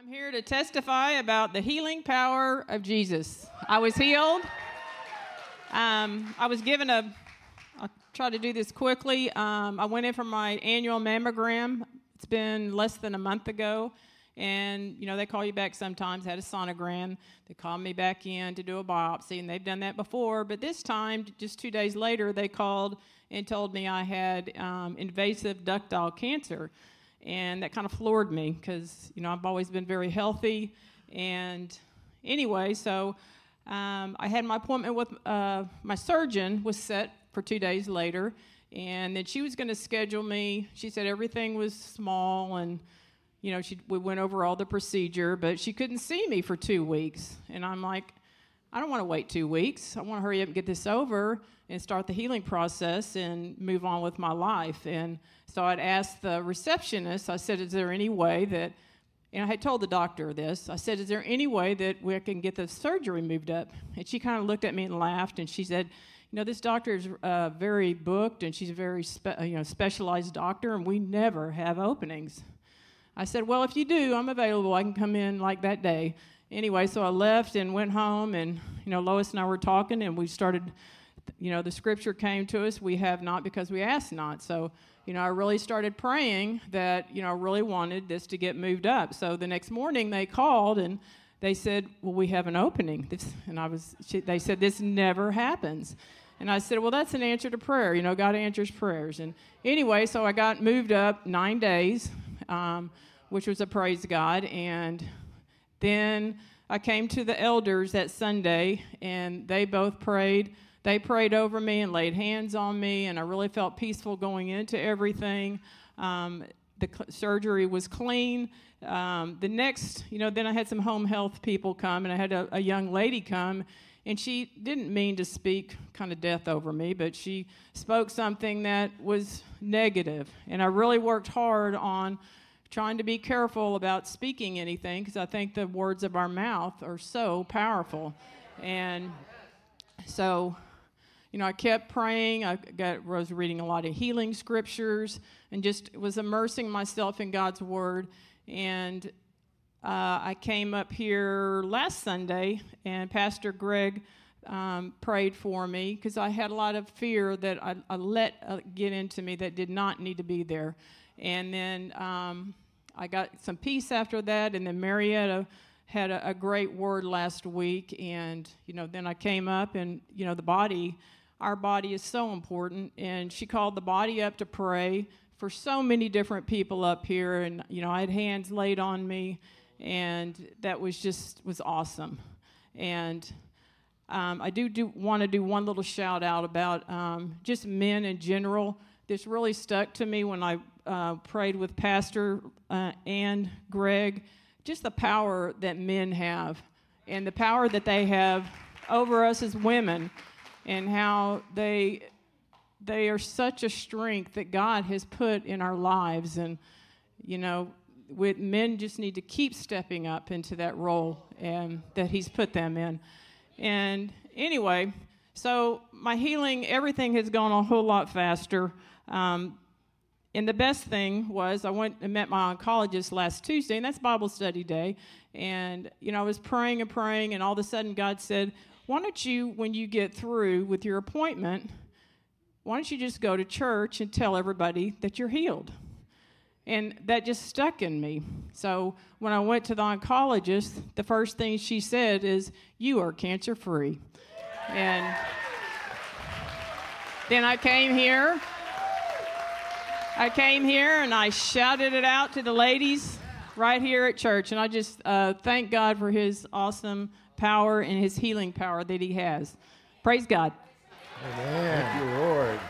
I'm here to testify about the healing power of Jesus. I was healed. Um, I was given a, I'll try to do this quickly. Um, I went in for my annual mammogram. It's been less than a month ago. And, you know, they call you back sometimes, had a sonogram. They called me back in to do a biopsy, and they've done that before. But this time, just two days later, they called and told me I had um, invasive ductal cancer and that kind of floored me because you know I've always been very healthy. And anyway, so um, I had my appointment with uh, my surgeon was set for two days later, and then she was going to schedule me. She said everything was small and. You know, she, we went over all the procedure, but she couldn't see me for two weeks. And I'm like, I don't want to wait two weeks. I want to hurry up and get this over and start the healing process and move on with my life. And so I'd asked the receptionist, I said, Is there any way that, and I had told the doctor this, I said, Is there any way that we can get the surgery moved up? And she kind of looked at me and laughed and she said, you know, this doctor is uh, very booked and she's a very spe- you know, specialized doctor, and we never have openings. I said, Well, if you do, I'm available. I can come in like that day. Anyway, so I left and went home, and, you know, Lois and I were talking, and we started you know, the scripture came to us, we have not because we ask not. So, you know, I really started praying that, you know, I really wanted this to get moved up. So the next morning they called and they said, well, we have an opening. This, and I was, they said, this never happens. And I said, well, that's an answer to prayer. You know, God answers prayers. And anyway, so I got moved up nine days, um, which was a praise God. And then I came to the elders that Sunday, and they both prayed they prayed over me and laid hands on me, and I really felt peaceful going into everything. Um, the cl- surgery was clean. Um, the next, you know, then I had some home health people come, and I had a, a young lady come, and she didn't mean to speak kind of death over me, but she spoke something that was negative. And I really worked hard on trying to be careful about speaking anything because I think the words of our mouth are so powerful. And so you know, I kept praying. I got, was reading a lot of healing scriptures and just was immersing myself in God's Word. And uh, I came up here last Sunday, and Pastor Greg um, prayed for me because I had a lot of fear that I, I let uh, get into me that did not need to be there. And then um, I got some peace after that, and then Marietta had a, a, great word last week, and you know, then I came up, and you know, the body our body is so important. And she called the body up to pray for so many different people up here. And, you know, I had hands laid on me, and that was just was awesome. And um, I do, do want to do one little shout out about um, just men in general. This really stuck to me when I uh, prayed with Pastor uh, and Greg. Just the power that men have, and the power that they have over us as women and how they they are such a strength that God has put in our lives and you know with men just need to keep stepping up into that role and that he's put them in and anyway so my healing everything has gone a whole lot faster um, and the best thing was I went and met my oncologist last Tuesday, and that's Bible study day. And, you know, I was praying and praying, and all of a sudden God said, why don't you, when you get through with your appointment, why don't you just go to church and tell everybody that you're healed? And that just stuck in me. So when I went to the oncologist, the first thing she said is, You are cancer free. And then I came here. I came here and I shouted it out to the ladies right here at church. And I just uh, thank God for his awesome power and his healing power that he has. Praise God. Amen. Thank you, Lord.